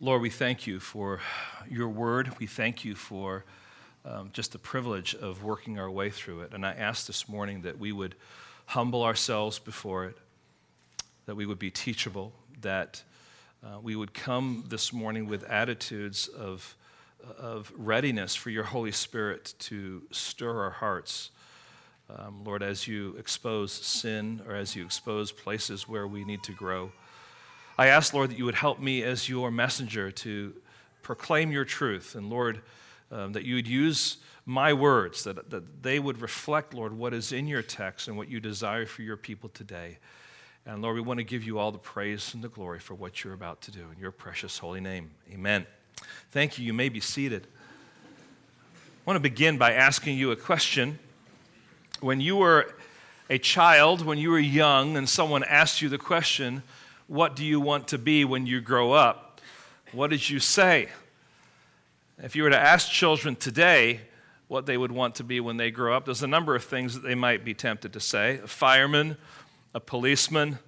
Lord, we thank you for your word. We thank you for um, just the privilege of working our way through it. And I ask this morning that we would humble ourselves before it, that we would be teachable, that uh, we would come this morning with attitudes of, of readiness for your Holy Spirit to stir our hearts. Um, Lord, as you expose sin or as you expose places where we need to grow. I ask, Lord, that you would help me as your messenger to proclaim your truth. And Lord, um, that you would use my words, that, that they would reflect, Lord, what is in your text and what you desire for your people today. And Lord, we want to give you all the praise and the glory for what you're about to do in your precious holy name. Amen. Thank you. You may be seated. I want to begin by asking you a question. When you were a child, when you were young, and someone asked you the question, what do you want to be when you grow up? What did you say? If you were to ask children today what they would want to be when they grow up, there's a number of things that they might be tempted to say a fireman, a policeman,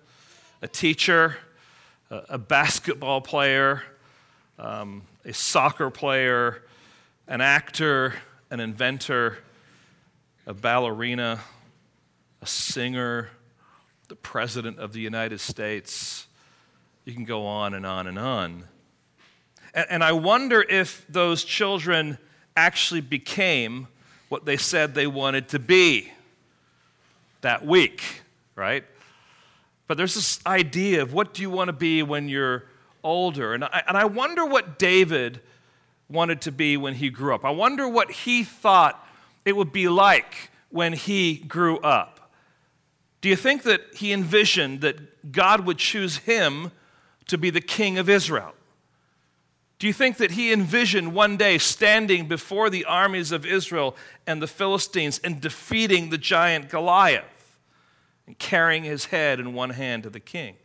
a teacher, a basketball player, um, a soccer player, an actor, an inventor, a ballerina, a singer, the President of the United States, you can go on and on and on. And, and I wonder if those children actually became what they said they wanted to be that week, right? But there's this idea of what do you want to be when you're older? And I, and I wonder what David wanted to be when he grew up. I wonder what he thought it would be like when he grew up. Do you think that he envisioned that God would choose him to be the king of Israel? Do you think that he envisioned one day standing before the armies of Israel and the Philistines and defeating the giant Goliath and carrying his head in one hand to the king?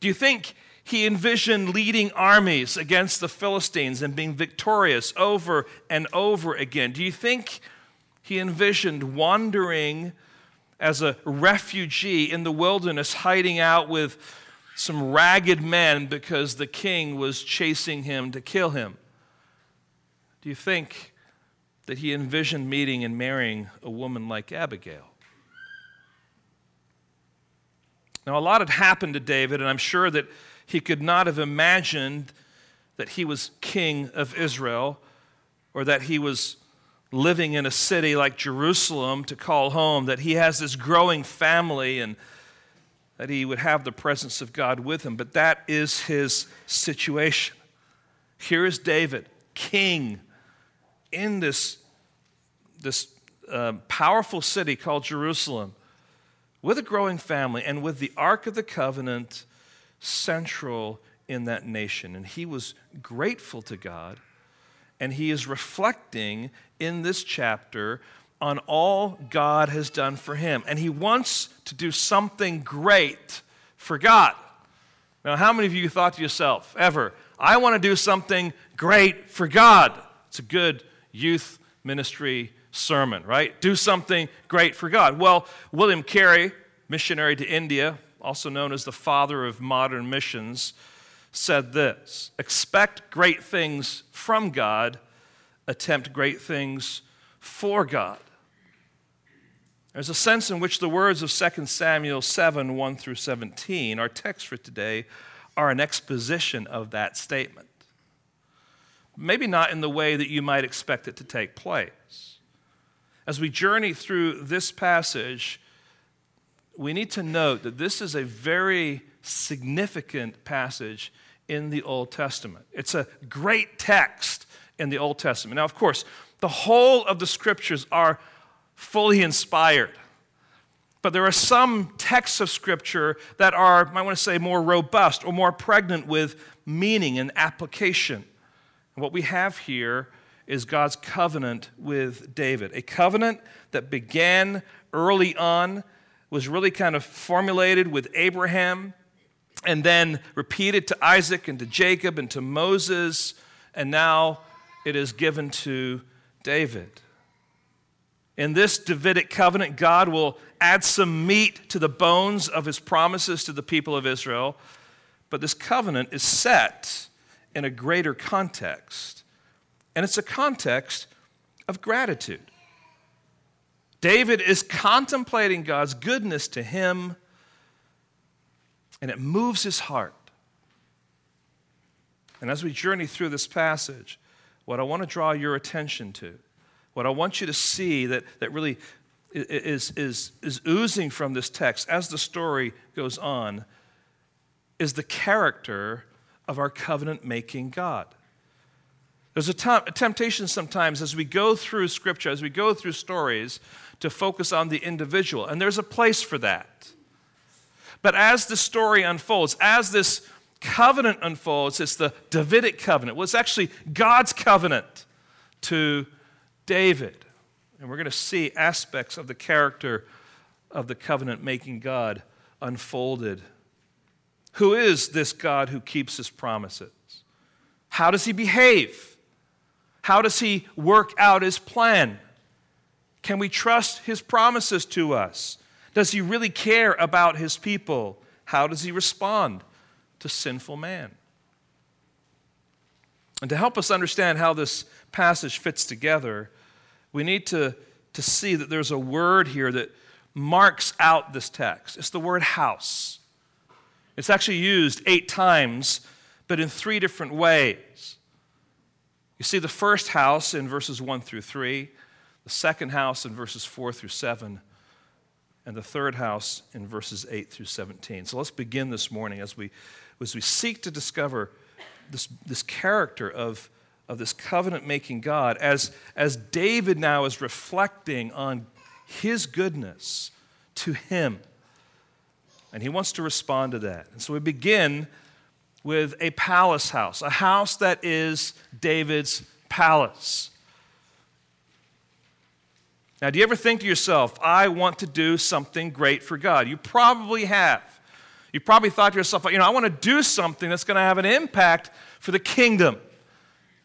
Do you think he envisioned leading armies against the Philistines and being victorious over and over again? Do you think he envisioned wandering as a refugee in the wilderness, hiding out with some ragged men because the king was chasing him to kill him? Do you think that he envisioned meeting and marrying a woman like Abigail? Now, a lot had happened to David, and I'm sure that he could not have imagined that he was king of Israel or that he was living in a city like Jerusalem to call home, that he has this growing family and that he would have the presence of God with him. But that is his situation. Here is David, king, in this, this uh, powerful city called Jerusalem, with a growing family and with the Ark of the Covenant central in that nation. And he was grateful to God, and he is reflecting in this chapter on all God has done for him. And he wants to do something great for God. Now, how many of you thought to yourself, ever, I want to do something great for God? It's a good youth ministry sermon, right? Do something great for God. Well, William Carey, missionary to India, also known as the father of modern missions, said this Expect great things from God, attempt great things for God. There's a sense in which the words of 2 Samuel 7 1 through 17, our text for today, are an exposition of that statement. Maybe not in the way that you might expect it to take place. As we journey through this passage, we need to note that this is a very significant passage in the Old Testament. It's a great text in the Old Testament. Now, of course, the whole of the scriptures are fully inspired. But there are some texts of Scripture that are, I want to say, more robust or more pregnant with meaning and application. And what we have here is God's covenant with David, a covenant that began early on, was really kind of formulated with Abraham, and then repeated to Isaac and to Jacob and to Moses, and now it is given to David. In this Davidic covenant, God will add some meat to the bones of his promises to the people of Israel. But this covenant is set in a greater context, and it's a context of gratitude. David is contemplating God's goodness to him, and it moves his heart. And as we journey through this passage, what I want to draw your attention to, what I want you to see that, that really is, is, is oozing from this text as the story goes on, is the character of our covenant making God. There's a, t- a temptation sometimes as we go through scripture, as we go through stories, to focus on the individual, and there's a place for that. But as the story unfolds, as this covenant unfolds, it's the Davidic covenant. Well, it's actually God's covenant to David. And we're going to see aspects of the character of the covenant making God unfolded. Who is this God who keeps his promises? How does he behave? How does he work out his plan? Can we trust his promises to us? Does he really care about his people? How does he respond to sinful man? And to help us understand how this passage fits together, we need to, to see that there's a word here that marks out this text. It's the word house. It's actually used eight times, but in three different ways. You see the first house in verses 1 through 3, the second house in verses 4 through 7, and the third house in verses 8 through 17. So let's begin this morning as we, as we seek to discover this, this character of of this covenant making God, as, as David now is reflecting on his goodness to him. And he wants to respond to that. And so we begin with a palace house, a house that is David's palace. Now, do you ever think to yourself, I want to do something great for God? You probably have. You probably thought to yourself, you know, I want to do something that's going to have an impact for the kingdom.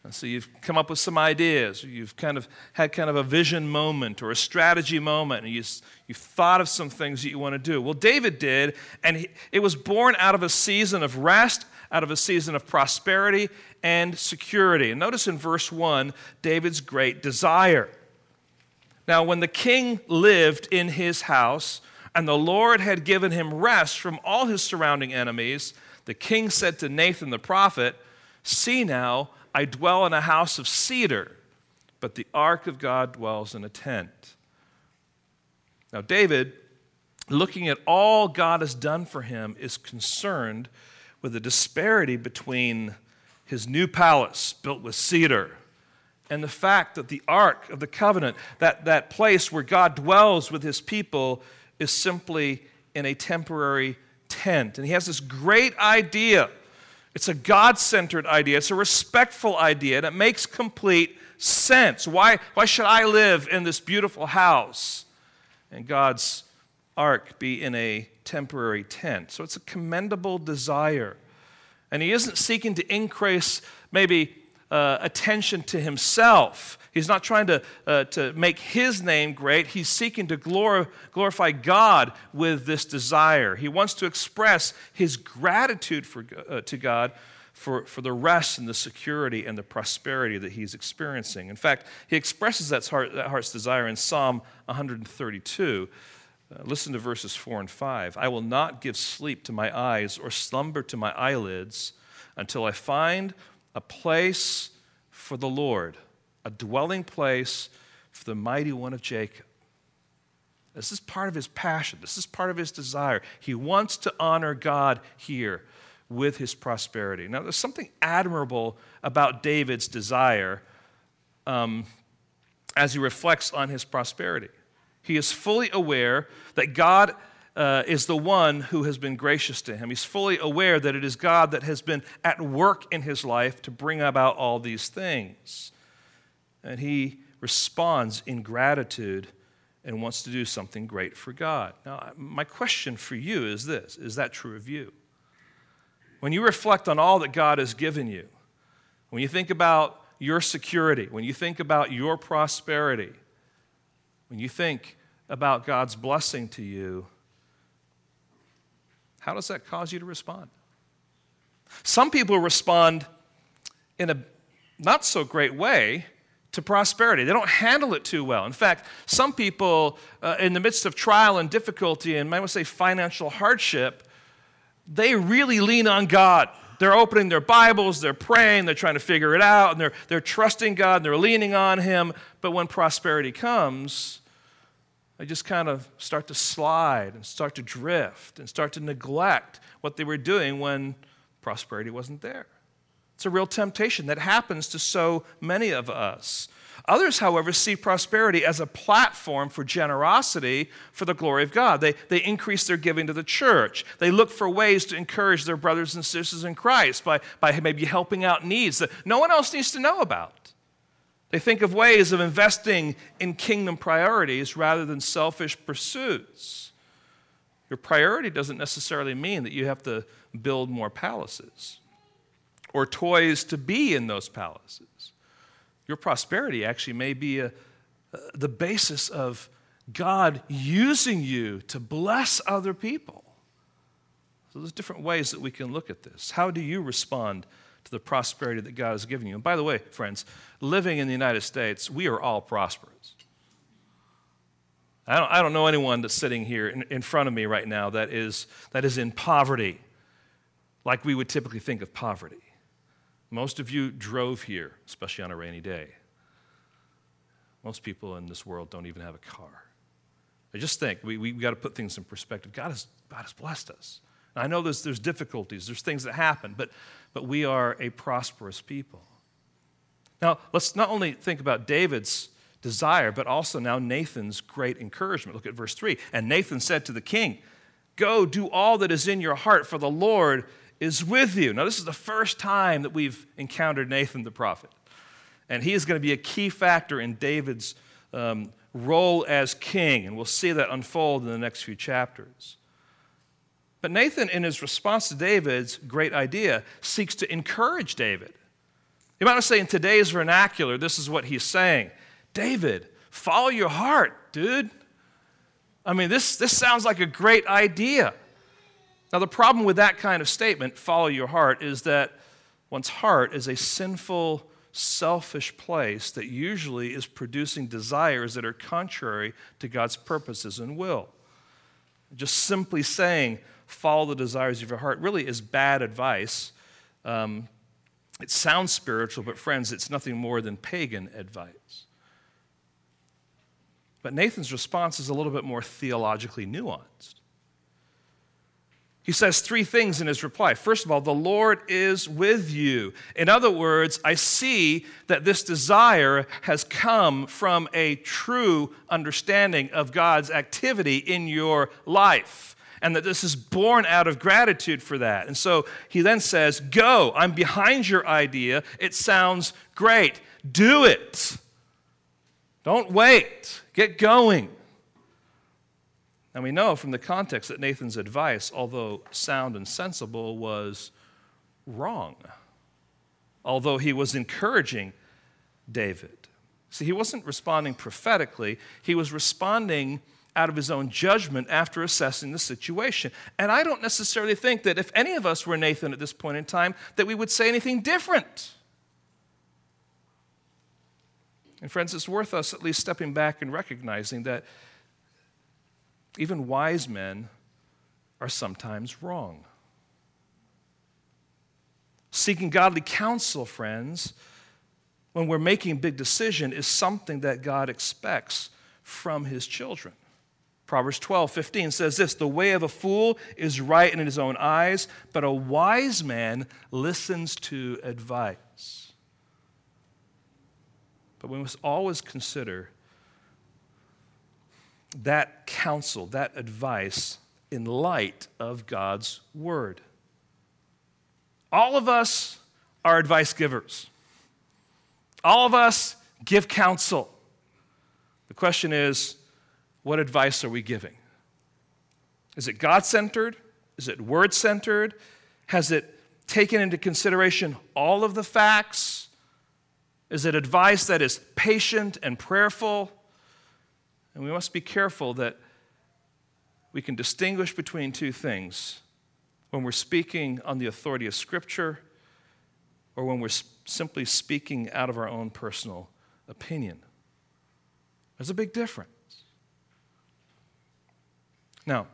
And so you've come up with some ideas, you've kind of had kind of a vision moment or a strategy moment, and you, you've thought of some things that you want to do. Well, David did, and he, it was born out of a season of rest, out of a season of prosperity and security. And notice in verse 1, David's great desire. Now, when the king lived in his house, and the Lord had given him rest from all his surrounding enemies, the king said to Nathan the prophet, See now, I dwell in a house of cedar, but the ark of God dwells in a tent. Now, David, looking at all God has done for him, is concerned with the disparity between his new palace built with cedar and the fact that the ark of the covenant, that, that place where God dwells with his people, is simply in a temporary tent. And he has this great idea it's a God centered idea, it's a respectful idea, and it makes complete sense. Why, why should I live in this beautiful house and God's ark be in a temporary tent? So it's a commendable desire. And he isn't seeking to increase maybe uh, attention to himself. He's not trying to, uh, to make his name great. He's seeking to glor- glorify God with this desire. He wants to express his gratitude for, uh, to God for, for the rest and the security and the prosperity that he's experiencing. In fact, he expresses that, heart, that heart's desire in Psalm 132. Uh, listen to verses 4 and 5. I will not give sleep to my eyes or slumber to my eyelids until I find a place for the Lord, a dwelling place for the mighty one of Jacob. This is part of his passion. This is part of his desire. He wants to honor God here with his prosperity. Now, there's something admirable about David's desire um, as he reflects on his prosperity. He is fully aware that God uh, is the one who has been gracious to him. He's fully aware that it is God that has been at work in his life to bring about all these things. And he responds in gratitude and wants to do something great for God. Now, my question for you is this Is that true of you? When you reflect on all that God has given you, when you think about your security, when you think about your prosperity, when you think about God's blessing to you, how does that cause you to respond? Some people respond in a not so great way to prosperity. They don't handle it too well. In fact, some people, uh, in the midst of trial and difficulty, and I would say financial hardship, they really lean on God. They're opening their Bibles, they're praying, they're trying to figure it out, and they're, they're trusting God, and they're leaning on Him. But when prosperity comes, they just kind of start to slide and start to drift and start to neglect what they were doing when prosperity wasn't there. It's a real temptation that happens to so many of us. Others, however, see prosperity as a platform for generosity for the glory of God. They, they increase their giving to the church. They look for ways to encourage their brothers and sisters in Christ by, by maybe helping out needs that no one else needs to know about. They think of ways of investing in kingdom priorities rather than selfish pursuits. Your priority doesn't necessarily mean that you have to build more palaces or toys to be in those palaces. Your prosperity actually may be a, uh, the basis of God using you to bless other people. So there's different ways that we can look at this. How do you respond to the prosperity that God has given you? And by the way, friends, living in the United States, we are all prosperous. I don't, I don't know anyone that's sitting here in, in front of me right now that is, that is in poverty like we would typically think of poverty. Most of you drove here, especially on a rainy day. Most people in this world don't even have a car. I just think we, we got to put things in perspective. God has, God has blessed us. And I know there's, there's difficulties, there's things that happen, but, but we are a prosperous people. Now, let's not only think about David's desire, but also now Nathan's great encouragement. Look at verse 3. And Nathan said to the king, Go, do all that is in your heart, for the Lord is with you. Now, this is the first time that we've encountered Nathan the prophet. And he is going to be a key factor in David's um, role as king. And we'll see that unfold in the next few chapters. But Nathan, in his response to David's great idea, seeks to encourage David. You might to say in today's vernacular, this is what he's saying David, follow your heart, dude. I mean, this, this sounds like a great idea. Now, the problem with that kind of statement, follow your heart, is that one's heart is a sinful, selfish place that usually is producing desires that are contrary to God's purposes and will. Just simply saying, follow the desires of your heart, really is bad advice. Um, it sounds spiritual, but friends, it's nothing more than pagan advice. But Nathan's response is a little bit more theologically nuanced. He says three things in his reply. First of all, the Lord is with you. In other words, I see that this desire has come from a true understanding of God's activity in your life, and that this is born out of gratitude for that. And so he then says, Go, I'm behind your idea. It sounds great. Do it. Don't wait. Get going. And we know from the context that Nathan's advice, although sound and sensible, was wrong. Although he was encouraging David. See, he wasn't responding prophetically, he was responding out of his own judgment after assessing the situation. And I don't necessarily think that if any of us were Nathan at this point in time, that we would say anything different. And friends, it's worth us at least stepping back and recognizing that even wise men are sometimes wrong. Seeking godly counsel, friends, when we're making a big decision, is something that God expects from his children. Proverbs 12, 15 says this The way of a fool is right in his own eyes, but a wise man listens to advice. But we must always consider that counsel, that advice in light of God's word. All of us are advice givers. All of us give counsel. The question is, what advice are we giving? Is it God centered? Is it word centered? Has it taken into consideration all of the facts? Is it advice that is patient and prayerful? And we must be careful that we can distinguish between two things. when we're speaking on the authority of Scripture or when we're simply speaking out of our own personal opinion. There's a big difference. Now,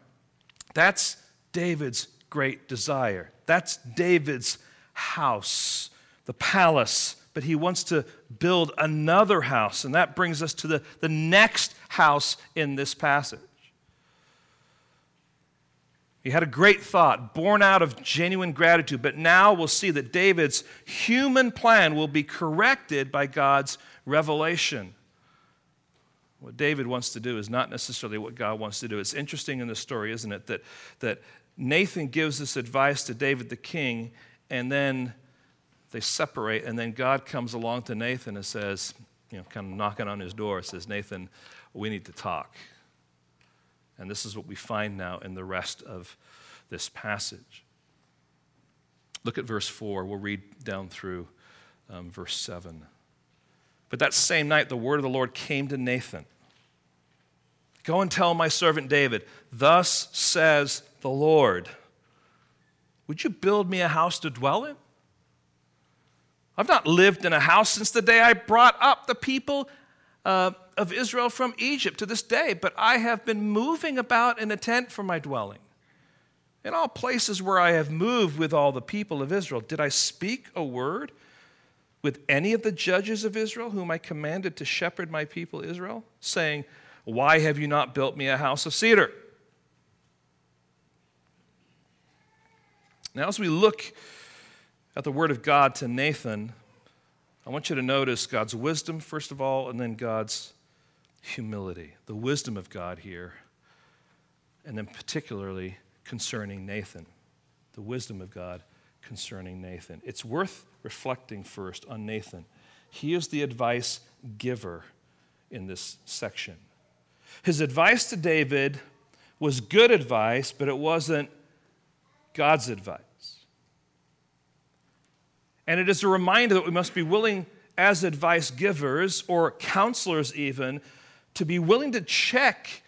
that's David's great desire. That's David's house, the palace. But he wants to build another house. And that brings us to the, the next house in this passage. He had a great thought, born out of genuine gratitude, but now we'll see that David's human plan will be corrected by God's revelation. What David wants to do is not necessarily what God wants to do. It's interesting in the story, isn't it, that, that Nathan gives this advice to David the king, and then they separate, and then God comes along to Nathan and says, you know, kind of knocking on his door, says, Nathan, we need to talk. And this is what we find now in the rest of this passage. Look at verse 4. We'll read down through um, verse 7. But that same night, the word of the Lord came to Nathan Go and tell my servant David, Thus says the Lord, Would you build me a house to dwell in? I've not lived in a house since the day I brought up the people uh, of Israel from Egypt to this day, but I have been moving about in a tent for my dwelling. In all places where I have moved with all the people of Israel, did I speak a word with any of the judges of Israel whom I commanded to shepherd my people Israel, saying, Why have you not built me a house of cedar? Now, as we look at the word of God to Nathan, I want you to notice God's wisdom, first of all, and then God's humility. The wisdom of God here, and then particularly concerning Nathan. The wisdom of God concerning Nathan. It's worth reflecting first on Nathan. He is the advice giver in this section. His advice to David was good advice, but it wasn't God's advice. And it is a reminder that we must be willing, as advice givers or counselors, even, to be willing to check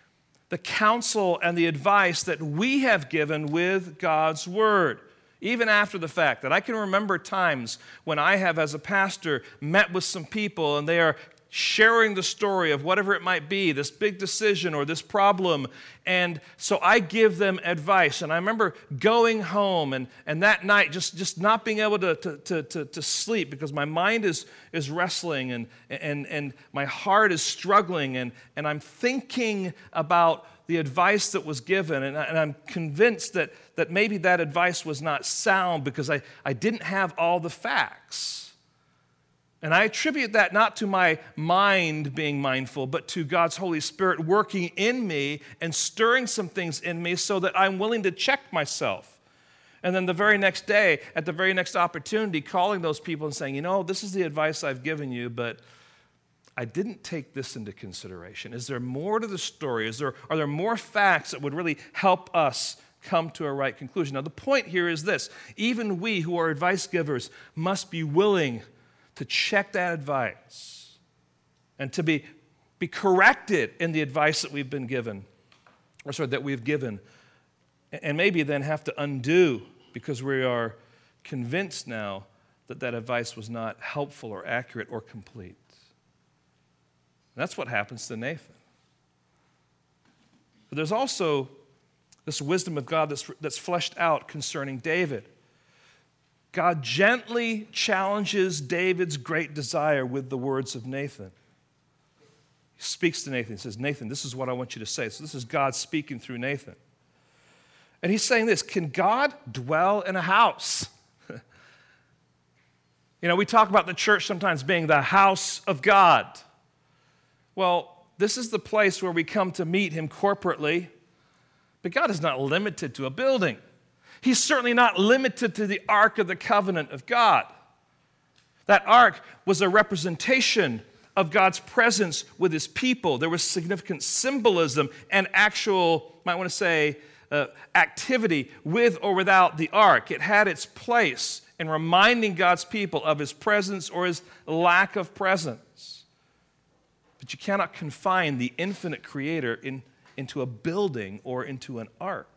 the counsel and the advice that we have given with God's Word, even after the fact. That I can remember times when I have, as a pastor, met with some people and they are sharing the story of whatever it might be, this big decision or this problem. And so I give them advice. And I remember going home and, and that night just, just not being able to, to, to, to, sleep because my mind is, is wrestling and, and, and my heart is struggling. And, and I'm thinking about the advice that was given. And, I, I'm convinced that, that maybe that advice was not sound because I, I didn't have all the facts. And I attribute that not to my mind being mindful, but to God's Holy Spirit working in me and stirring some things in me so that I'm willing to check myself. And then the very next day, at the very next opportunity, calling those people and saying, you know, this is the advice I've given you, but I didn't take this into consideration. Is there more to the story? Is there, are there more facts that would really help us come to a right conclusion? Now, the point here is this even we who are advice givers must be willing to check that advice and to be, be corrected in the advice that we've been given, or sorry, that we've given, and maybe then have to undo because we are convinced now that that advice was not helpful or accurate or complete. And that's what happens to Nathan. But there's also this wisdom of God that's, that's fleshed out concerning David. God gently challenges David's great desire with the words of Nathan. He speaks to Nathan. He says, Nathan, this is what I want you to say. So this is God speaking through Nathan. And he's saying this Can God dwell in a house? you know, we talk about the church sometimes being the house of God. Well, this is the place where we come to meet him corporately, but God is not limited to a building. He's certainly not limited to the Ark of the Covenant of God. That ark was a representation of God's presence with his people. There was significant symbolism and actual, might want to say, uh, activity with or without the ark. It had its place in reminding God's people of his presence or his lack of presence. But you cannot confine the infinite creator in, into a building or into an ark.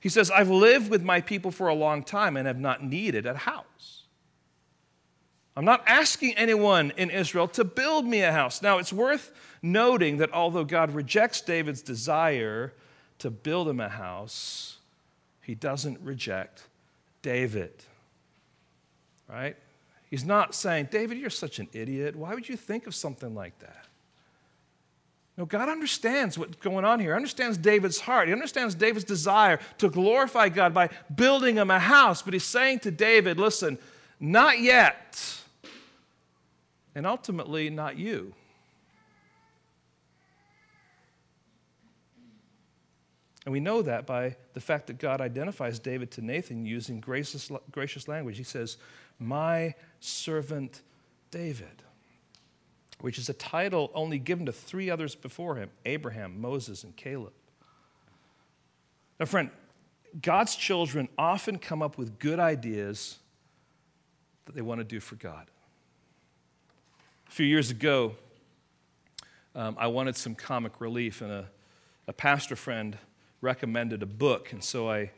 He says, I've lived with my people for a long time and have not needed a house. I'm not asking anyone in Israel to build me a house. Now, it's worth noting that although God rejects David's desire to build him a house, he doesn't reject David. Right? He's not saying, David, you're such an idiot. Why would you think of something like that? No, God understands what's going on here. He understands David's heart. He understands David's desire to glorify God by building him a house. But he's saying to David, listen, not yet. And ultimately, not you. And we know that by the fact that God identifies David to Nathan using gracious, gracious language. He says, My servant David, which is a title only given to three others before him Abraham, Moses, and Caleb. Now, friend, God's children often come up with good ideas that they want to do for God. A few years ago, um, I wanted some comic relief, and a, a pastor friend recommended a book, and so I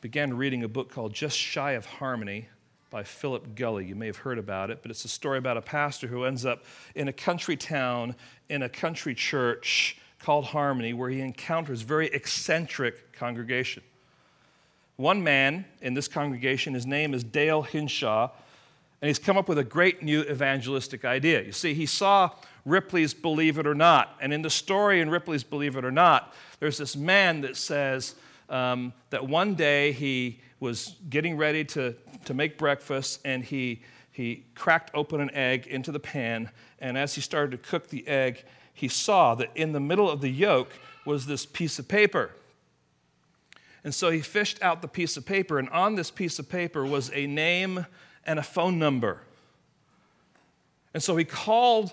began reading a book called Just Shy of Harmony by Philip Gulley. You may have heard about it, but it's a story about a pastor who ends up in a country town in a country church called Harmony where he encounters very eccentric congregation. One man in this congregation, his name is Dale Hinshaw, and he's come up with a great new evangelistic idea. You see, he saw Ripley's Believe It or Not, and in the story in Ripley's Believe It or Not, there's this man that says um, that one day he was getting ready to, to make breakfast and he, he cracked open an egg into the pan. And as he started to cook the egg, he saw that in the middle of the yolk was this piece of paper. And so he fished out the piece of paper, and on this piece of paper was a name and a phone number. And so he called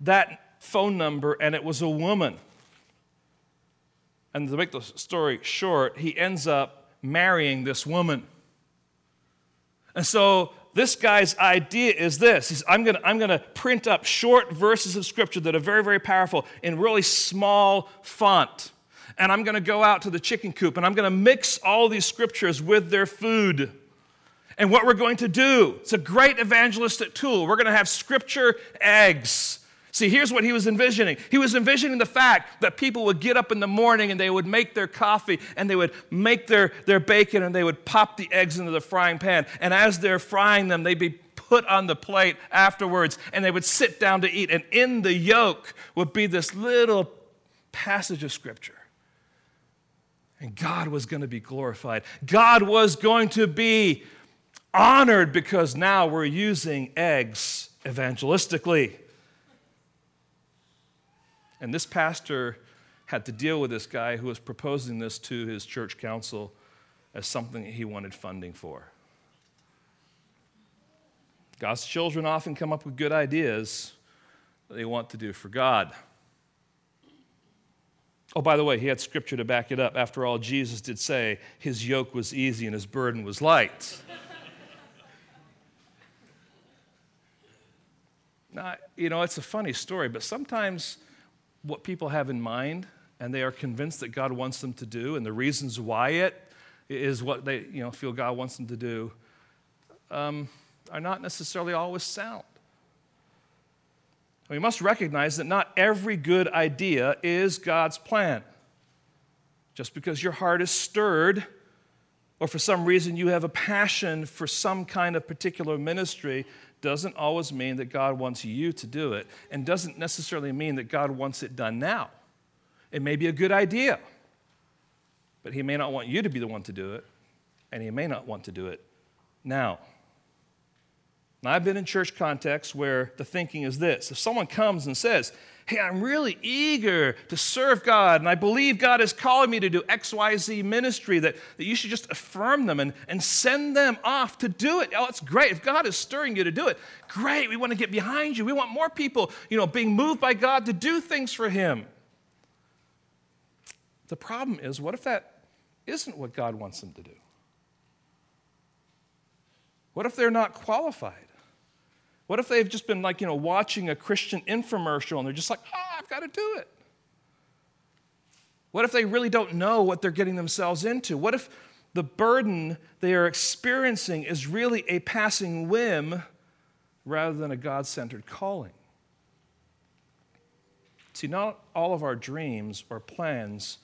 that phone number, and it was a woman. And to make the story short, he ends up marrying this woman. And so this guy's idea is this He's, I'm going to I'm gonna print up short verses of scripture that are very, very powerful in really small font. And I'm going to go out to the chicken coop and I'm going to mix all these scriptures with their food. And what we're going to do, it's a great evangelistic tool. We're going to have scripture eggs. See, here's what he was envisioning. He was envisioning the fact that people would get up in the morning and they would make their coffee and they would make their, their bacon and they would pop the eggs into the frying pan. And as they're frying them, they'd be put on the plate afterwards and they would sit down to eat. And in the yolk would be this little passage of scripture. And God was going to be glorified. God was going to be honored because now we're using eggs evangelistically. And this pastor had to deal with this guy who was proposing this to his church council as something he wanted funding for. God's children often come up with good ideas that they want to do for God. Oh, by the way, he had scripture to back it up. After all, Jesus did say his yoke was easy and his burden was light. now, you know, it's a funny story, but sometimes what people have in mind and they are convinced that God wants them to do, and the reasons why it is what they you know, feel God wants them to do, um, are not necessarily always sound. We must recognize that not every good idea is God's plan. Just because your heart is stirred, or for some reason you have a passion for some kind of particular ministry, doesn't always mean that God wants you to do it, and doesn't necessarily mean that God wants it done now. It may be a good idea, but He may not want you to be the one to do it, and He may not want to do it now. Now, I've been in church contexts where the thinking is this if someone comes and says, Hey, I'm really eager to serve God, and I believe God is calling me to do XYZ ministry, that, that you should just affirm them and, and send them off to do it. Oh, it's great. If God is stirring you to do it, great. We want to get behind you. We want more people, you know, being moved by God to do things for Him. The problem is, what if that isn't what God wants them to do? What if they're not qualified? What if they've just been like, you know, watching a Christian infomercial and they're just like, oh, I've got to do it? What if they really don't know what they're getting themselves into? What if the burden they are experiencing is really a passing whim rather than a God centered calling? See, not all of our dreams or plans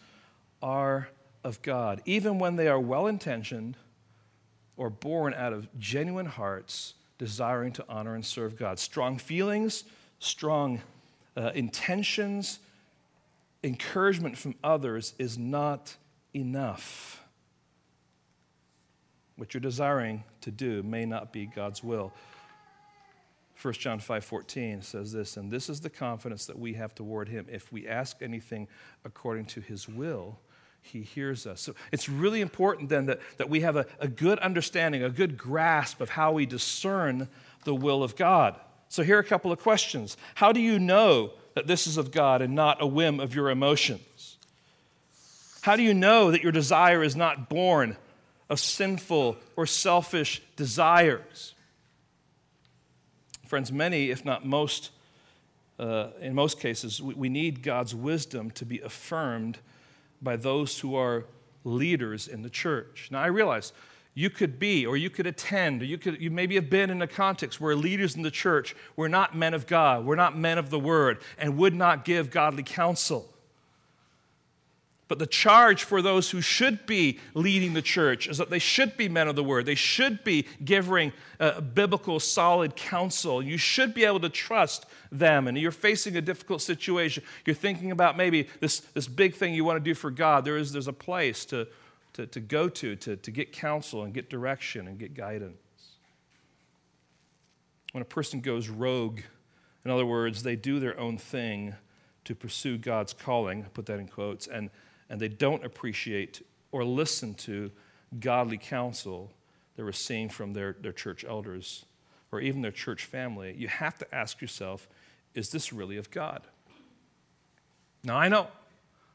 are of God, even when they are well intentioned or born out of genuine hearts desiring to honor and serve God. Strong feelings, strong uh, intentions, encouragement from others is not enough. What you're desiring to do may not be God's will. 1 John 5:14 says this, and this is the confidence that we have toward him if we ask anything according to his will, he hears us. So it's really important then that, that we have a, a good understanding, a good grasp of how we discern the will of God. So here are a couple of questions. How do you know that this is of God and not a whim of your emotions? How do you know that your desire is not born of sinful or selfish desires? Friends, many, if not most, uh, in most cases, we, we need God's wisdom to be affirmed by those who are leaders in the church. Now, I realize you could be, or you could attend, or you could you maybe have been in a context where leaders in the church were not men of God, were not men of the word, and would not give godly counsel. But the charge for those who should be leading the church is that they should be men of the word. They should be giving uh, biblical, solid counsel. You should be able to trust them. And you're facing a difficult situation. You're thinking about maybe this, this big thing you want to do for God. There is, there's a place to, to, to go to, to to get counsel and get direction and get guidance. When a person goes rogue, in other words, they do their own thing to pursue God's calling, I put that in quotes, and and they don't appreciate or listen to godly counsel they're receiving from their, their church elders or even their church family, you have to ask yourself is this really of God? Now, I know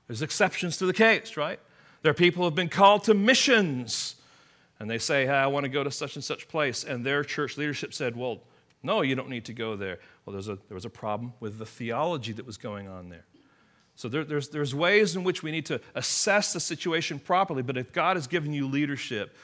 there's exceptions to the case, right? There are people who have been called to missions and they say, hey, I want to go to such and such place. And their church leadership said, well, no, you don't need to go there. Well, a, there was a problem with the theology that was going on there. So there, there's, there's ways in which we need to assess the situation properly, but if God has given you leadership,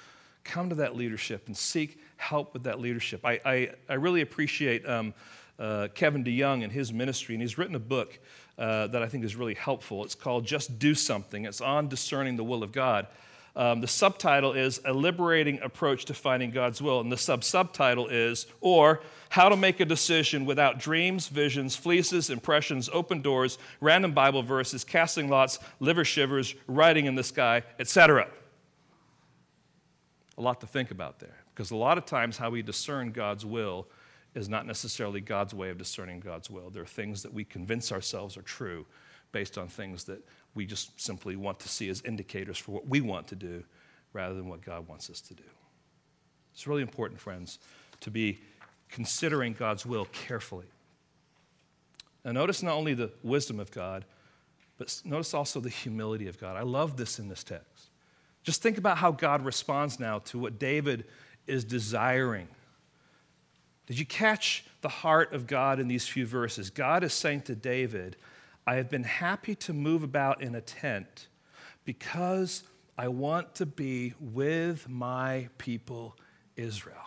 come to that leadership and seek help with that leadership. I, I, I really appreciate um, uh, Kevin DeYoung and his ministry, and he's written a book uh, that I think is really helpful. It's called Just Do Something, it's on discerning the will of God. Um, the subtitle is A Liberating Approach to Finding God's Will, and the sub subtitle is, or How to Make a Decision Without Dreams, Visions, Fleeces, Impressions, Open Doors, Random Bible Verses, Casting Lots, Liver Shivers, Writing in the Sky, etc. A lot to think about there, because a lot of times how we discern God's will is not necessarily God's way of discerning God's will. There are things that we convince ourselves are true based on things that we just simply want to see as indicators for what we want to do rather than what God wants us to do. It's really important, friends, to be considering God's will carefully. Now, notice not only the wisdom of God, but notice also the humility of God. I love this in this text. Just think about how God responds now to what David is desiring. Did you catch the heart of God in these few verses? God is saying to David, I have been happy to move about in a tent because I want to be with my people Israel.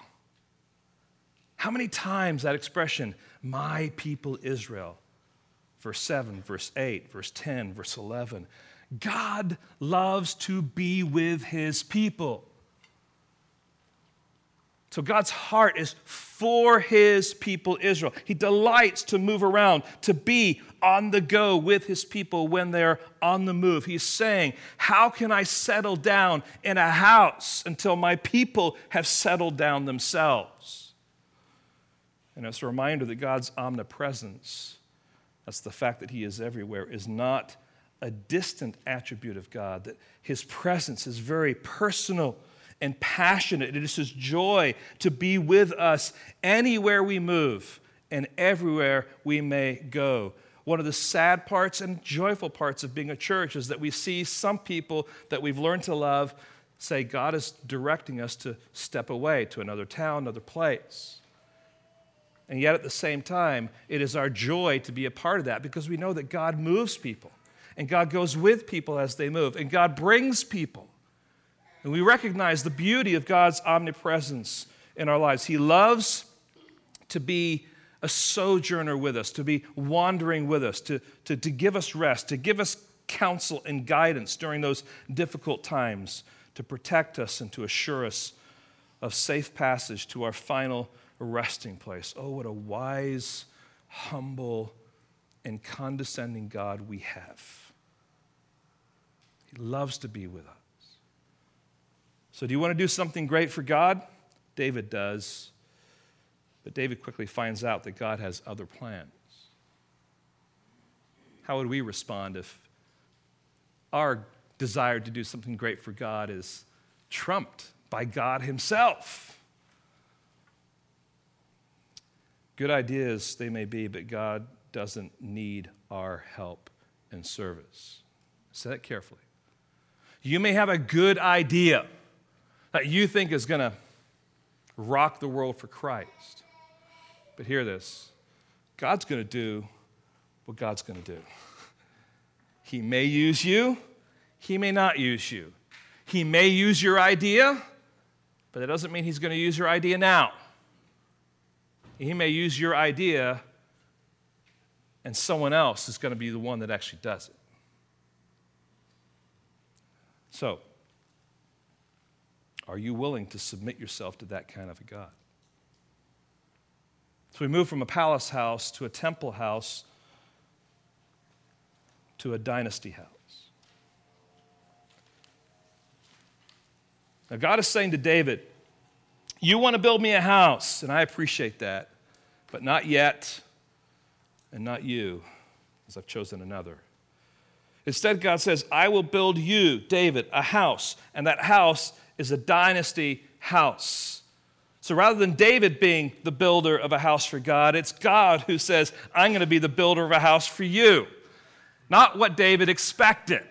How many times that expression, my people Israel? Verse 7, verse 8, verse 10, verse 11. God loves to be with his people. So God's heart is for his people Israel. He delights to move around, to be on the go with his people when they're on the move. He's saying, How can I settle down in a house until my people have settled down themselves? And it's a reminder that God's omnipresence, that's the fact that he is everywhere, is not a distant attribute of God, that his presence is very personal and passionate. It is His joy to be with us anywhere we move and everywhere we may go. One of the sad parts and joyful parts of being a church is that we see some people that we've learned to love say, God is directing us to step away to another town, another place. And yet at the same time, it is our joy to be a part of that because we know that God moves people And God goes with people as they move. And God brings people. And we recognize the beauty of God's omnipresence in our lives. He loves to be a sojourner with us, to be wandering with us, to, to, to give us rest, to give us counsel and guidance during those difficult times, to protect us and to assure us of safe passage to our final resting place. Oh, what a wise, humble, and condescending God we have. He loves to be with us. So, do you want to do something great for God? David does. But David quickly finds out that God has other plans. How would we respond if our desire to do something great for God is trumped by God Himself? Good ideas they may be, but God doesn't need our help and service. Say that carefully. You may have a good idea that you think is going to rock the world for Christ. But hear this God's going to do what God's going to do. He may use you, He may not use you. He may use your idea, but that doesn't mean He's going to use your idea now. He may use your idea, and someone else is going to be the one that actually does it. So, are you willing to submit yourself to that kind of a God? So we move from a palace house to a temple house to a dynasty house. Now, God is saying to David, You want to build me a house, and I appreciate that, but not yet, and not you, as I've chosen another. Instead, God says, I will build you, David, a house, and that house is a dynasty house. So rather than David being the builder of a house for God, it's God who says, I'm going to be the builder of a house for you. Not what David expected.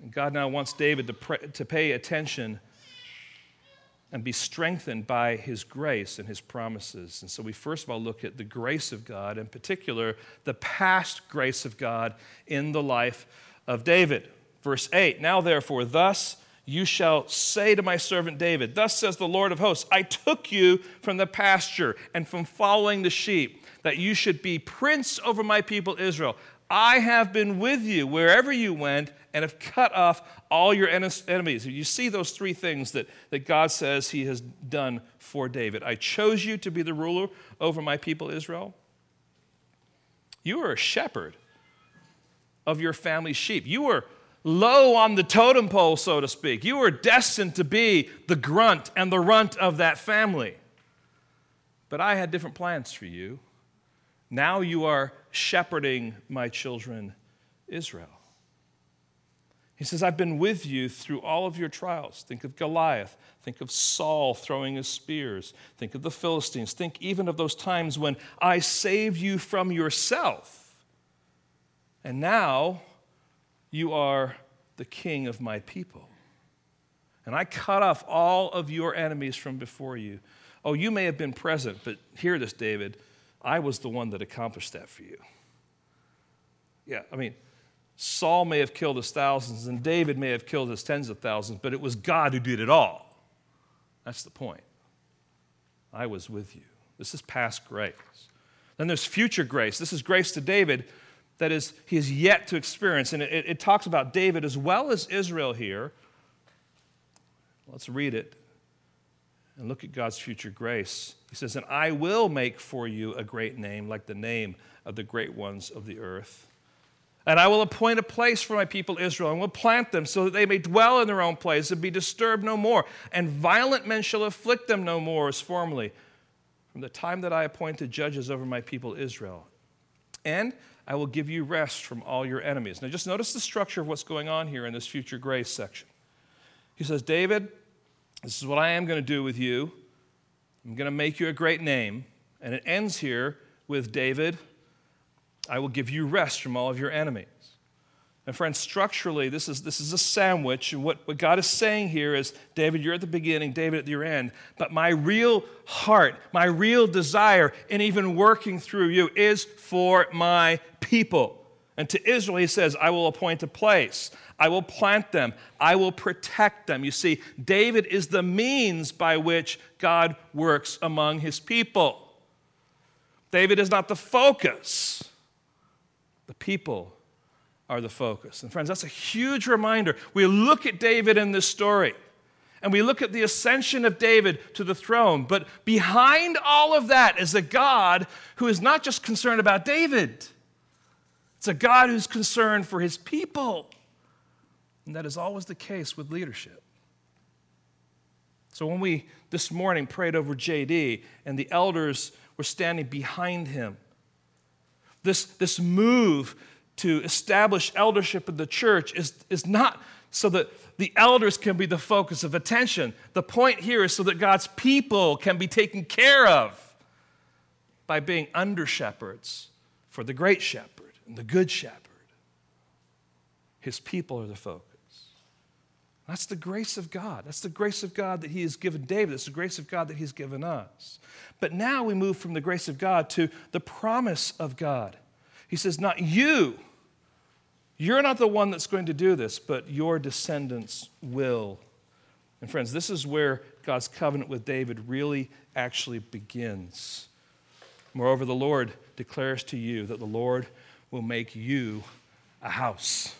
And God now wants David to, pray, to pay attention and be strengthened by his grace and his promises. And so we first of all look at the grace of God, in particular, the past grace of God in the life of David. Verse 8 Now therefore, thus you shall say to my servant David, Thus says the Lord of hosts, I took you from the pasture and from following the sheep, that you should be prince over my people Israel. I have been with you wherever you went and have cut off all your enemies. You see those three things that, that God says He has done for David. I chose you to be the ruler over my people Israel. You were a shepherd of your family's sheep. You were low on the totem pole, so to speak. You were destined to be the grunt and the runt of that family. But I had different plans for you. Now you are shepherding my children, Israel. He says, I've been with you through all of your trials. Think of Goliath. Think of Saul throwing his spears. Think of the Philistines. Think even of those times when I saved you from yourself. And now you are the king of my people. And I cut off all of your enemies from before you. Oh, you may have been present, but hear this, David. I was the one that accomplished that for you. Yeah, I mean, Saul may have killed his thousands and David may have killed his tens of thousands, but it was God who did it all. That's the point. I was with you. This is past grace. Then there's future grace. This is grace to David that is he is yet to experience. And it, it talks about David as well as Israel here. Let's read it and look at God's future grace. He says, And I will make for you a great name, like the name of the great ones of the earth. And I will appoint a place for my people Israel, and will plant them so that they may dwell in their own place and be disturbed no more. And violent men shall afflict them no more as formerly, from the time that I appointed judges over my people Israel. And I will give you rest from all your enemies. Now, just notice the structure of what's going on here in this future grace section. He says, David, this is what I am going to do with you. I'm going to make you a great name. And it ends here with David, I will give you rest from all of your enemies. And friends, structurally, this is, this is a sandwich. And what, what God is saying here is David, you're at the beginning, David at your end. But my real heart, my real desire in even working through you is for my people. And to Israel, he says, I will appoint a place. I will plant them. I will protect them. You see, David is the means by which God works among his people. David is not the focus, the people are the focus. And friends, that's a huge reminder. We look at David in this story and we look at the ascension of David to the throne, but behind all of that is a God who is not just concerned about David. It's a God who's concerned for his people. And that is always the case with leadership. So when we this morning prayed over JD and the elders were standing behind him, this, this move to establish eldership in the church is, is not so that the elders can be the focus of attention. The point here is so that God's people can be taken care of by being under shepherds for the great shepherd and the good shepherd. His people are the focus. That's the grace of God. That's the grace of God that He has given David. That's the grace of God that He's given us. But now we move from the grace of God to the promise of God. He says, Not you. You're not the one that's going to do this, but your descendants will. And friends, this is where God's covenant with David really actually begins. Moreover, the Lord declares to you that the Lord will make you a house.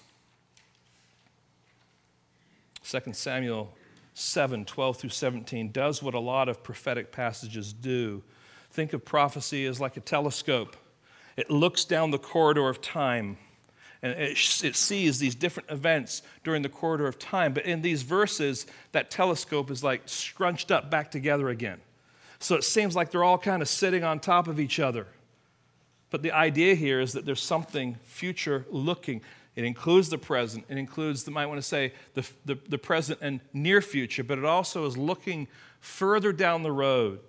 2 Samuel 7 12 through 17 does what a lot of prophetic passages do. Think of prophecy as like a telescope, it looks down the corridor of time. And it, it sees these different events during the corridor of time. But in these verses, that telescope is like scrunched up back together again. So it seems like they're all kind of sitting on top of each other. But the idea here is that there's something future looking. It includes the present. It includes, you might want to say, the, the, the, present and near future, but it also is looking further down the road.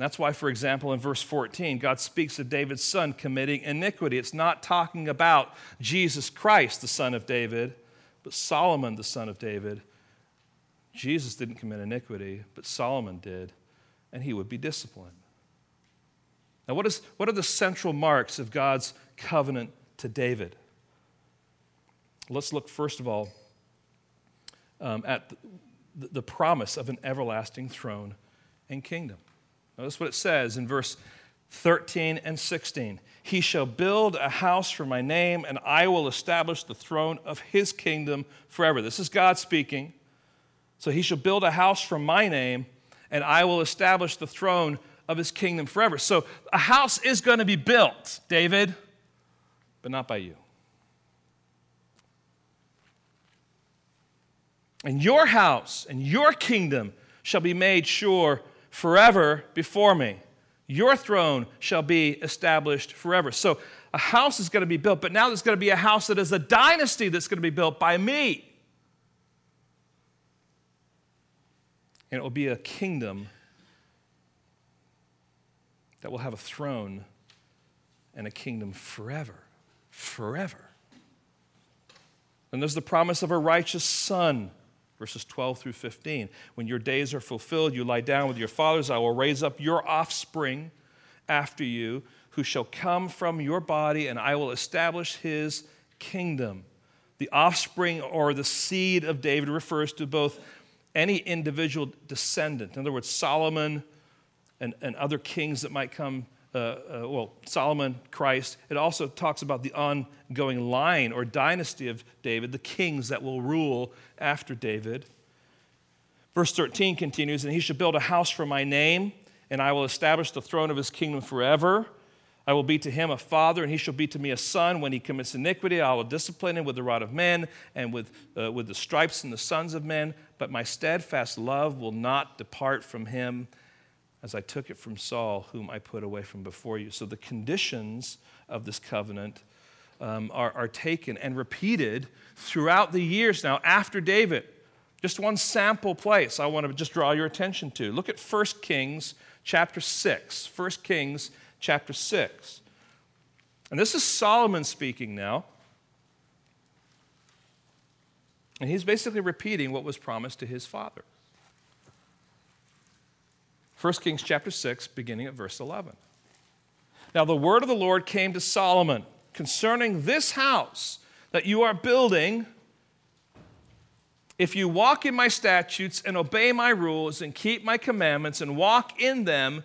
And that's why, for example, in verse 14, God speaks of David's son committing iniquity. It's not talking about Jesus Christ, the son of David, but Solomon, the son of David. Jesus didn't commit iniquity, but Solomon did, and he would be disciplined. Now, what, is, what are the central marks of God's covenant to David? Let's look, first of all, um, at the, the promise of an everlasting throne and kingdom. Notice what it says in verse 13 and 16. He shall build a house for my name, and I will establish the throne of his kingdom forever. This is God speaking. So he shall build a house for my name, and I will establish the throne of his kingdom forever. So a house is going to be built, David, but not by you. And your house and your kingdom shall be made sure forever before me. Your throne shall be established forever. So a house is going to be built, but now there's going to be a house that is a dynasty that's going to be built by me. And it will be a kingdom that will have a throne and a kingdom forever. Forever. And there's the promise of a righteous son, verses 12 through 15. When your days are fulfilled, you lie down with your fathers. I will raise up your offspring after you, who shall come from your body, and I will establish his kingdom. The offspring or the seed of David refers to both any individual descendant. In other words, Solomon and, and other kings that might come, uh, uh, well, Solomon, Christ. It also talks about the ongoing line or dynasty of David, the kings that will rule after David. Verse 13 continues, and he shall build a house for my name, and I will establish the throne of his kingdom forever. I will be to him a father, and he shall be to me a son. When he commits iniquity, I will discipline him with the rod of men and with, uh, with the stripes and the sons of men. But my steadfast love will not depart from him, as I took it from Saul, whom I put away from before you. So the conditions of this covenant um, are, are taken and repeated throughout the years now after David. Just one sample place I want to just draw your attention to. Look at 1 Kings chapter 6. 1 Kings chapter 6. And this is Solomon speaking now. And he's basically repeating what was promised to his father. 1 Kings chapter 6, beginning at verse 11. Now the word of the Lord came to Solomon concerning this house that you are building, if you walk in my statutes and obey my rules and keep my commandments and walk in them,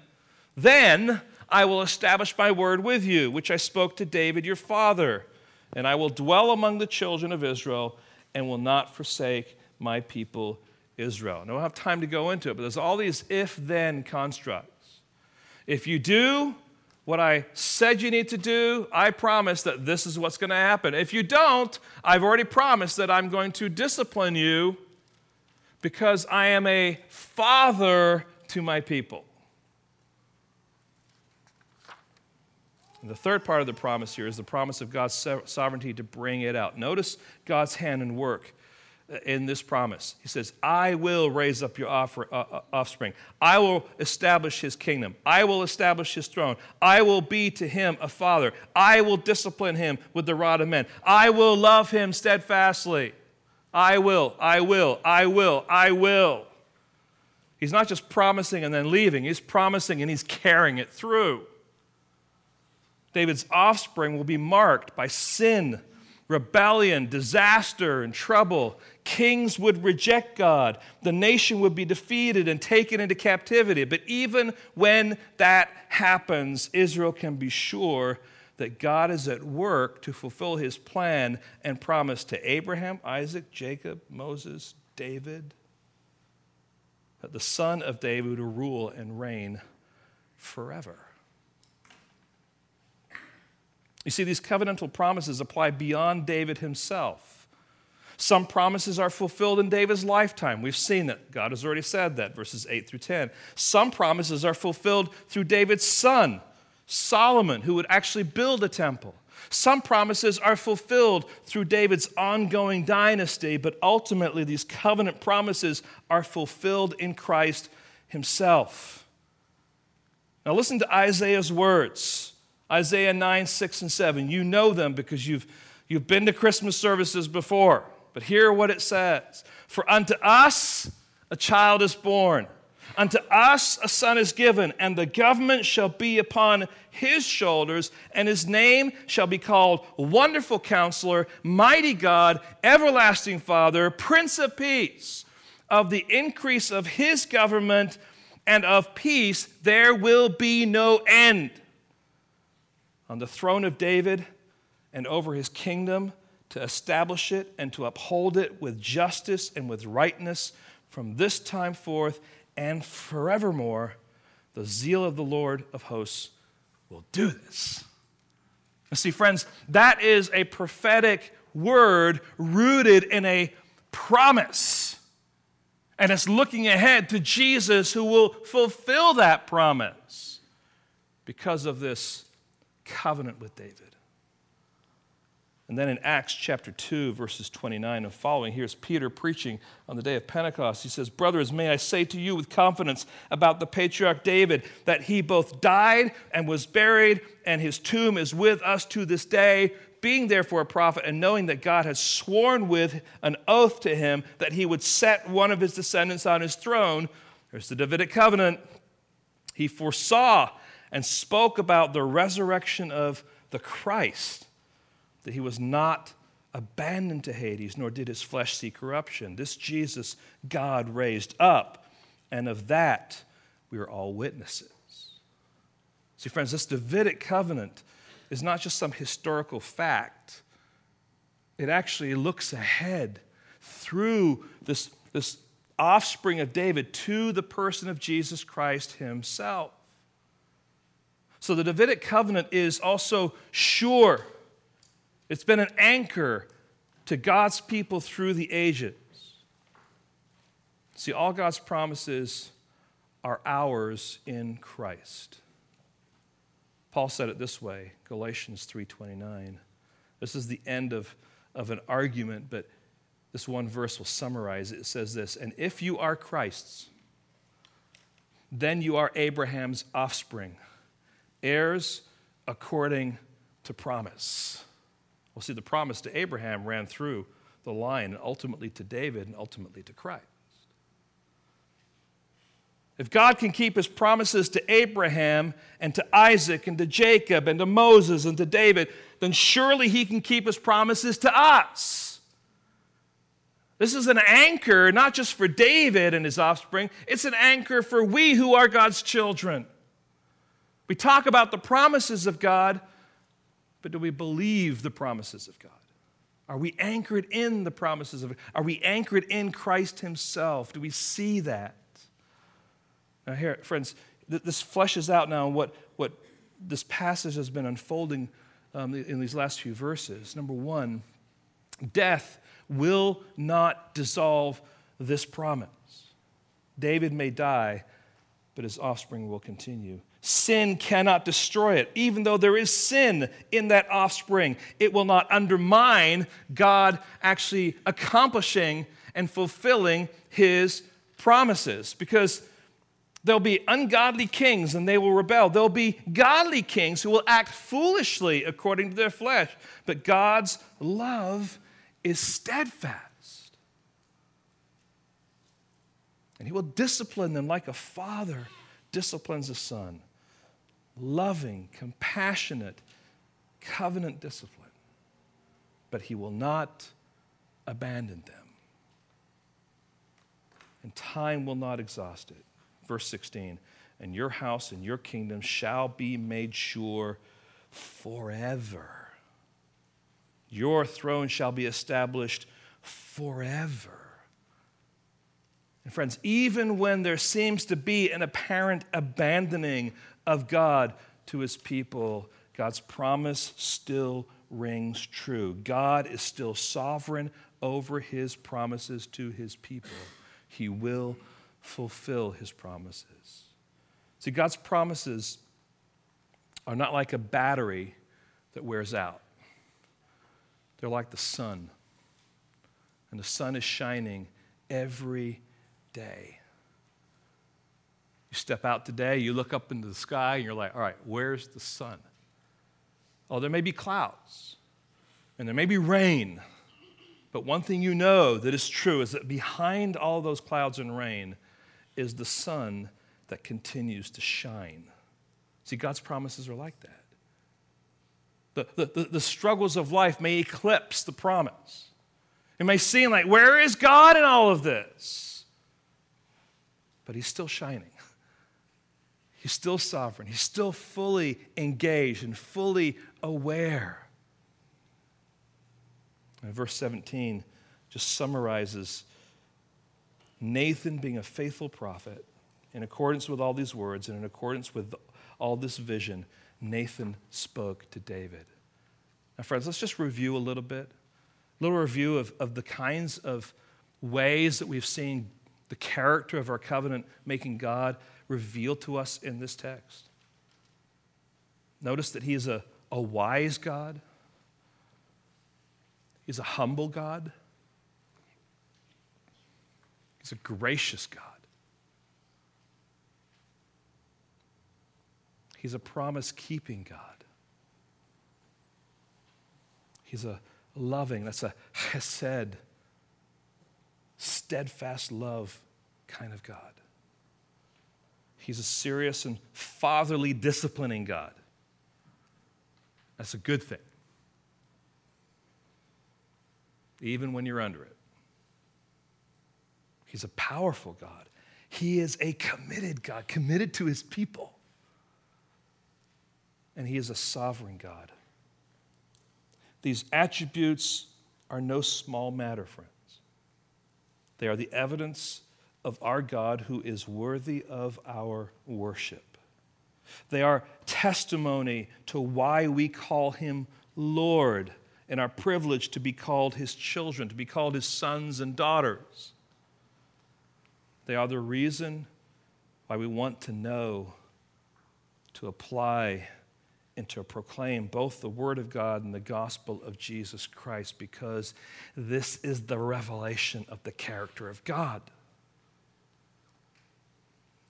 then I will establish my word with you, which I spoke to David your father, and I will dwell among the children of Israel and will not forsake my people Israel. And I don't have time to go into it, but there's all these if then constructs. If you do what I said you need to do, I promise that this is what's going to happen. If you don't, I've already promised that I'm going to discipline you because I am a father to my people. And the third part of the promise here is the promise of God's sovereignty to bring it out. Notice God's hand and work in this promise. He says, I will raise up your offer, uh, uh, offspring. I will establish his kingdom. I will establish his throne. I will be to him a father. I will discipline him with the rod of men. I will love him steadfastly. I will, I will, I will, I will. He's not just promising and then leaving, he's promising and he's carrying it through. David's offspring will be marked by sin rebellion, disaster, and trouble. Kings would reject God. The nation would be defeated and taken into captivity. But even when that happens, Israel can be sure that God is at work to fulfill his plan and promise to Abraham, Isaac, Jacob, Moses, David, that the son of David will rule and reign forever. You see, these covenantal promises apply beyond David himself. Some promises are fulfilled in David's lifetime. We've seen that. God has already said that, verses 8 through 10. Some promises are fulfilled through David's son, Solomon, who would actually build a temple. Some promises are fulfilled through David's ongoing dynasty, but ultimately these covenant promises are fulfilled in Christ himself. Now, listen to Isaiah's words. Isaiah 9, 6, and 7. You know them because you've, you've been to Christmas services before. But hear what it says For unto us a child is born, unto us a son is given, and the government shall be upon his shoulders, and his name shall be called Wonderful Counselor, Mighty God, Everlasting Father, Prince of Peace. Of the increase of his government and of peace, there will be no end on the throne of David and over his kingdom to establish it and to uphold it with justice and with rightness from this time forth and forevermore. The zeal of the Lord of hosts will do this. See, friends, that is a prophetic word rooted in a promise. And it's looking ahead to Jesus who will fulfill that promise because of this covenant with David. And then in Acts chapter 2, verses 29 and following, here's Peter preaching on the day of Pentecost. He says, Brothers, may I say to you with confidence about the patriarch David that he both died and was buried, and his tomb is with us to this day. Being therefore a prophet, and knowing that God has sworn with an oath to him that he would set one of his descendants on his throne, there's the Davidic covenant. He foresaw and spoke about the resurrection of the Christ, that he was not abandoned to Hades, nor did his flesh see corruption. This Jesus God raised up, and of that we are all witnesses. See, friends, this Davidic covenant is not just some historical fact, it actually looks ahead through this, this offspring of David to the person of Jesus Christ himself. So the Davidic covenant is also sure. It's been an anchor to God's people through the ages. See, all God's promises are ours in Christ. Paul said it this way, Galatians 3:29. This is the end of, of an argument, but this one verse will summarize it. It says this, and if you are Christ's, then you are Abraham's offspring heirs according to promise. Well, see, the promise to Abraham ran through the line, ultimately to David, and ultimately to Christ. If God can keep his promises to Abraham and to Isaac and to Jacob and to Moses and to David, then surely he can keep his promises to us. This is an anchor not just for David and his offspring, it's an anchor for we who are God's children. We talk about the promises of God, but do we believe the promises of God? Are we anchored in the promises of? Are we anchored in Christ Himself? Do we see that? Now, here, friends, this fleshes out now what, what this passage has been unfolding um, in these last few verses. Number one, death will not dissolve this promise. David may die, but his offspring will continue. Sin cannot destroy it. Even though there is sin in that offspring, it will not undermine God actually accomplishing and fulfilling his promises. Because there'll be ungodly kings and they will rebel. There'll be godly kings who will act foolishly according to their flesh. But God's love is steadfast. And he will discipline them like a father disciplines a son loving, compassionate, covenant discipline. But he will not abandon them. And time will not exhaust it. Verse 16, and your house and your kingdom shall be made sure forever. Your throne shall be established forever. And friends, even when there seems to be an apparent abandoning of God to his people, God's promise still rings true. God is still sovereign over his promises to his people. He will fulfill his promises. See, God's promises are not like a battery that wears out, they're like the sun. And the sun is shining every day. You step out today, you look up into the sky, and you're like, all right, where's the sun? Oh, there may be clouds, and there may be rain. But one thing you know that is true is that behind all those clouds and rain is the sun that continues to shine. See, God's promises are like that. The, the, the, struggles of life may eclipse the promise. It may seem like, where is God in all of this? But He's still shining. He's still sovereign. He's still fully engaged and fully aware. And verse 17 just summarizes Nathan being a faithful prophet in accordance with all these words and in accordance with all this vision. Nathan spoke to David. Now, friends, let's just review a little bit. A little review of, of the kinds of ways that we've seen the character of our covenant making God revealed to us in this text. Notice that He is a, a wise God, He's a humble God, He's a gracious God. He's a promise keeping God. He's a loving, that's a chesed, steadfast love kind of God. He's a serious and fatherly disciplining God. That's a good thing, even when you're under it. He's a powerful God. He is a committed God, committed to his people. And he is a sovereign God. These attributes are no small matter, friends. They are the evidence of our God who is worthy of our worship. They are testimony to why we call him Lord and our privilege to be called his children, to be called his sons and daughters. They are the reason why we want to know, to apply, and to proclaim both the Word of God and the gospel of Jesus Christ because this is the revelation of the character of God.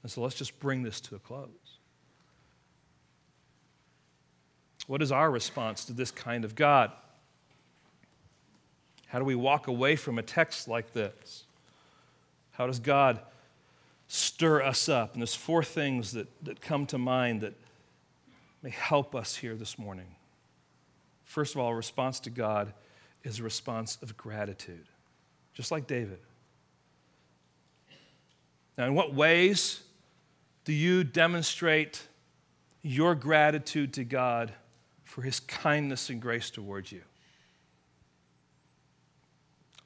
And so let's just bring this to a close. What is our response to this kind of God? How do we walk away from a text like this? How does God stir us up. And there's four things that, that come to mind that may help us here this morning. First of all, a response to God is a response of gratitude, just like David. Now, in what ways do you demonstrate your gratitude to God for his kindness and grace towards you?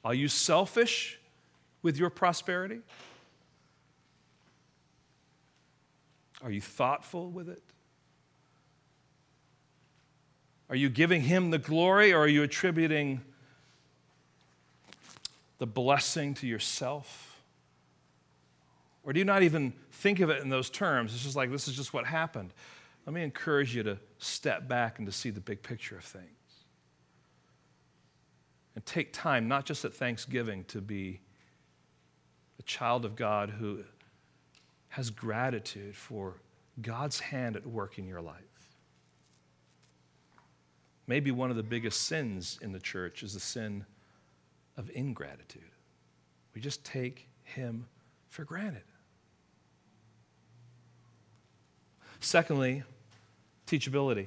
Are you selfish with your prosperity? Are you thoughtful with it? Are you giving him the glory or are you attributing the blessing to yourself? Or do you not even think of it in those terms? It's just like, this is just what happened. Let me encourage you to step back and to see the big picture of things. And take time, not just at Thanksgiving, to be a child of God who has gratitude for God's hand at work in your life. Maybe one of the biggest sins in the church is the sin of ingratitude. We just take Him for granted. Secondly, teachability.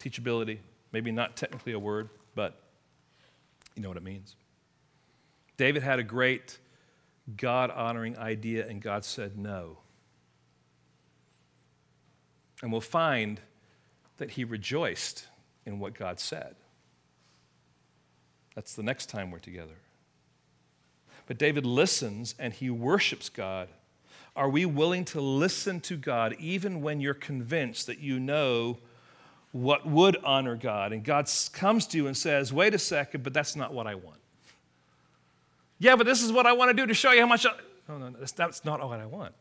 Teachability, maybe not technically a word, but you know what it means. David had a great God honoring idea, and God said no. And we'll find that he rejoiced in what God said. That's the next time we're together. But David listens and he worships God. Are we willing to listen to God even when you're convinced that you know what would honor God? And God comes to you and says, wait a second, but that's not what I want. Yeah, but this is what I want to do to show you how much. I... No, no, no, that's, that's not what I want.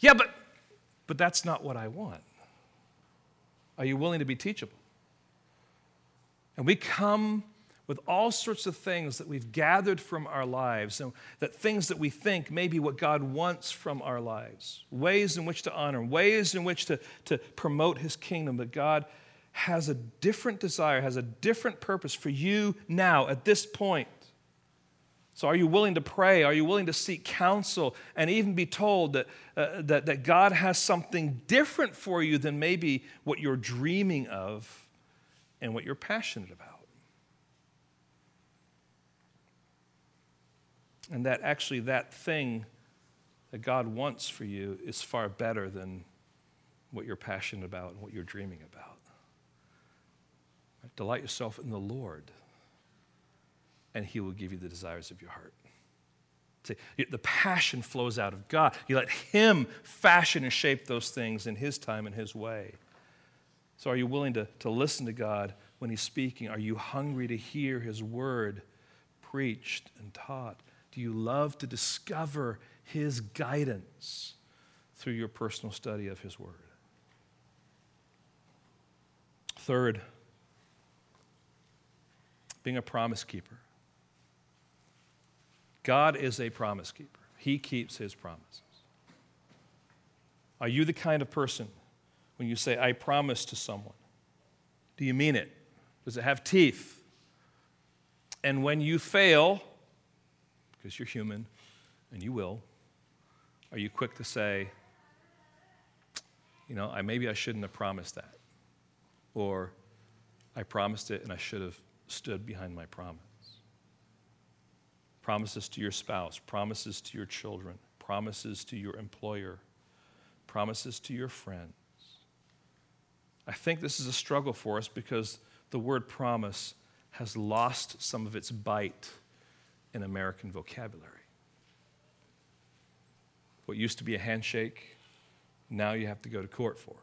Yeah, but, but that's not what I want. Are you willing to be teachable? And we come with all sorts of things that we've gathered from our lives, and that things that we think may be what God wants from our lives, ways in which to honor, ways in which to, to promote His kingdom. But God has a different desire, has a different purpose for you now at this point. So, are you willing to pray? Are you willing to seek counsel and even be told that, uh, that, that God has something different for you than maybe what you're dreaming of? and what you're passionate about. And that actually, that thing that God wants for you is far better than what you're passionate about and what you're dreaming about. Delight yourself in the Lord, and He will give you the desires of your heart. See, the passion flows out of God. You let Him fashion and shape those things in His time and His way. So, are you willing to, to listen to God when He's speaking? Are you hungry to hear His word preached and taught? Do you love to discover His guidance through your personal study of His word? Third, being a promise keeper. God is a promise keeper, He keeps His promises. Are you the kind of person when you say, I promise to someone? Do you mean it? Does it have teeth? And when you fail, because you're human and you will, are you quick to say, you know, I, maybe I shouldn't have promised that? Or I promised it and I should have stood behind my promise? Promises to your spouse, promises to your children, promises to your employer, promises to your friends. I think this is a struggle for us because the word promise has lost some of its bite in American vocabulary. What used to be a handshake, now you have to go to court for.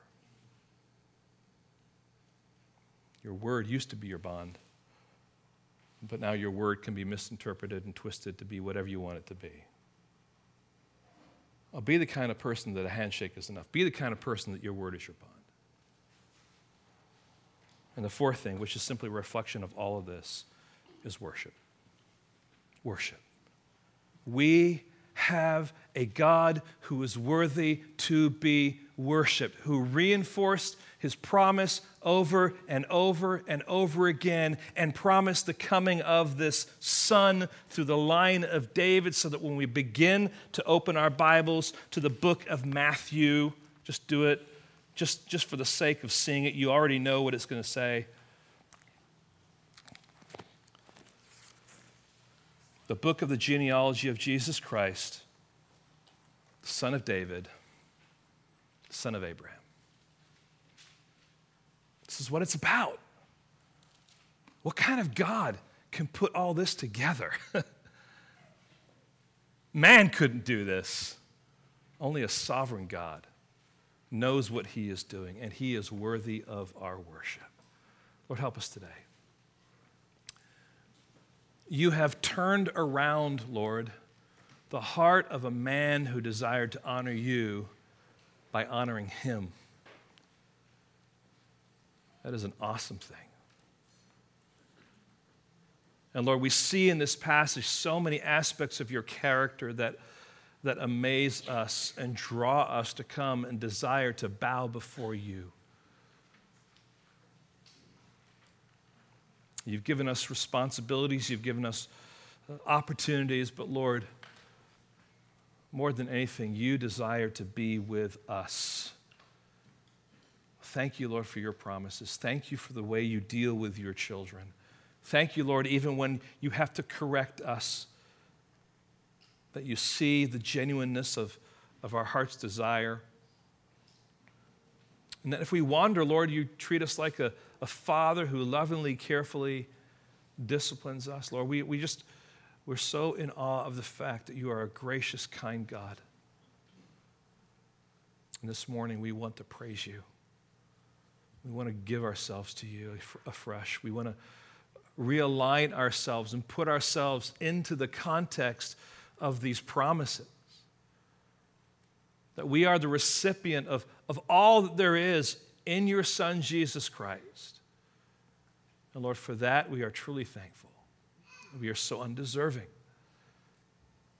Your word used to be your bond, but now your word can be misinterpreted and twisted to be whatever you want it to be. I'll be the kind of person that a handshake is enough. Be the kind of person that your word is your bond. And the fourth thing, which is simply a reflection of all of this, is worship. Worship. We have a God who is worthy to be worshiped, who reinforced his promise over and over and over again and promised the coming of this son through the line of David so that when we begin to open our Bibles to the book of Matthew, just do it just, just for the sake of seeing it. You already know what it's going to say. The book of the genealogy of Jesus Christ, son of David, son of Abraham. This is what it's about. What kind of God can put all this together? Man couldn't do this. Only a sovereign God knows what he is doing, and he is worthy of our worship. Lord, help us today. You have turned around, Lord, the heart of a man who desired to honor you by honoring him. That is an awesome thing. And Lord, we see in this passage so many aspects of your character that, that amaze us and draw us to come and desire to bow before you. You've given us responsibilities, you've given us uh, opportunities, but Lord, more than anything, you desire to be with us. Thank you, Lord, for your promises. Thank you for the way you deal with your children. Thank you, Lord, even when you have to correct us, that you see the genuineness of, of our heart's desire. And that if we wander, Lord, you treat us like a, a father who lovingly, carefully disciplines us. Lord, we, we just, we're so in awe of the fact that you are a gracious, kind God. And this morning we want to praise you. We want to give ourselves to you afresh. We want to realign ourselves and put ourselves into the context of these promises. That we are the recipient of, of all that there is in your Son, Jesus Christ. And Lord, for that we are truly thankful. We are so undeserving.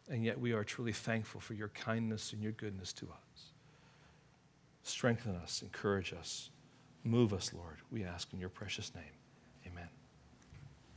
And yet we are truly thankful for your kindness and your goodness to us. Strengthen us, encourage us. Move us, Lord, we ask in your precious name. Amen.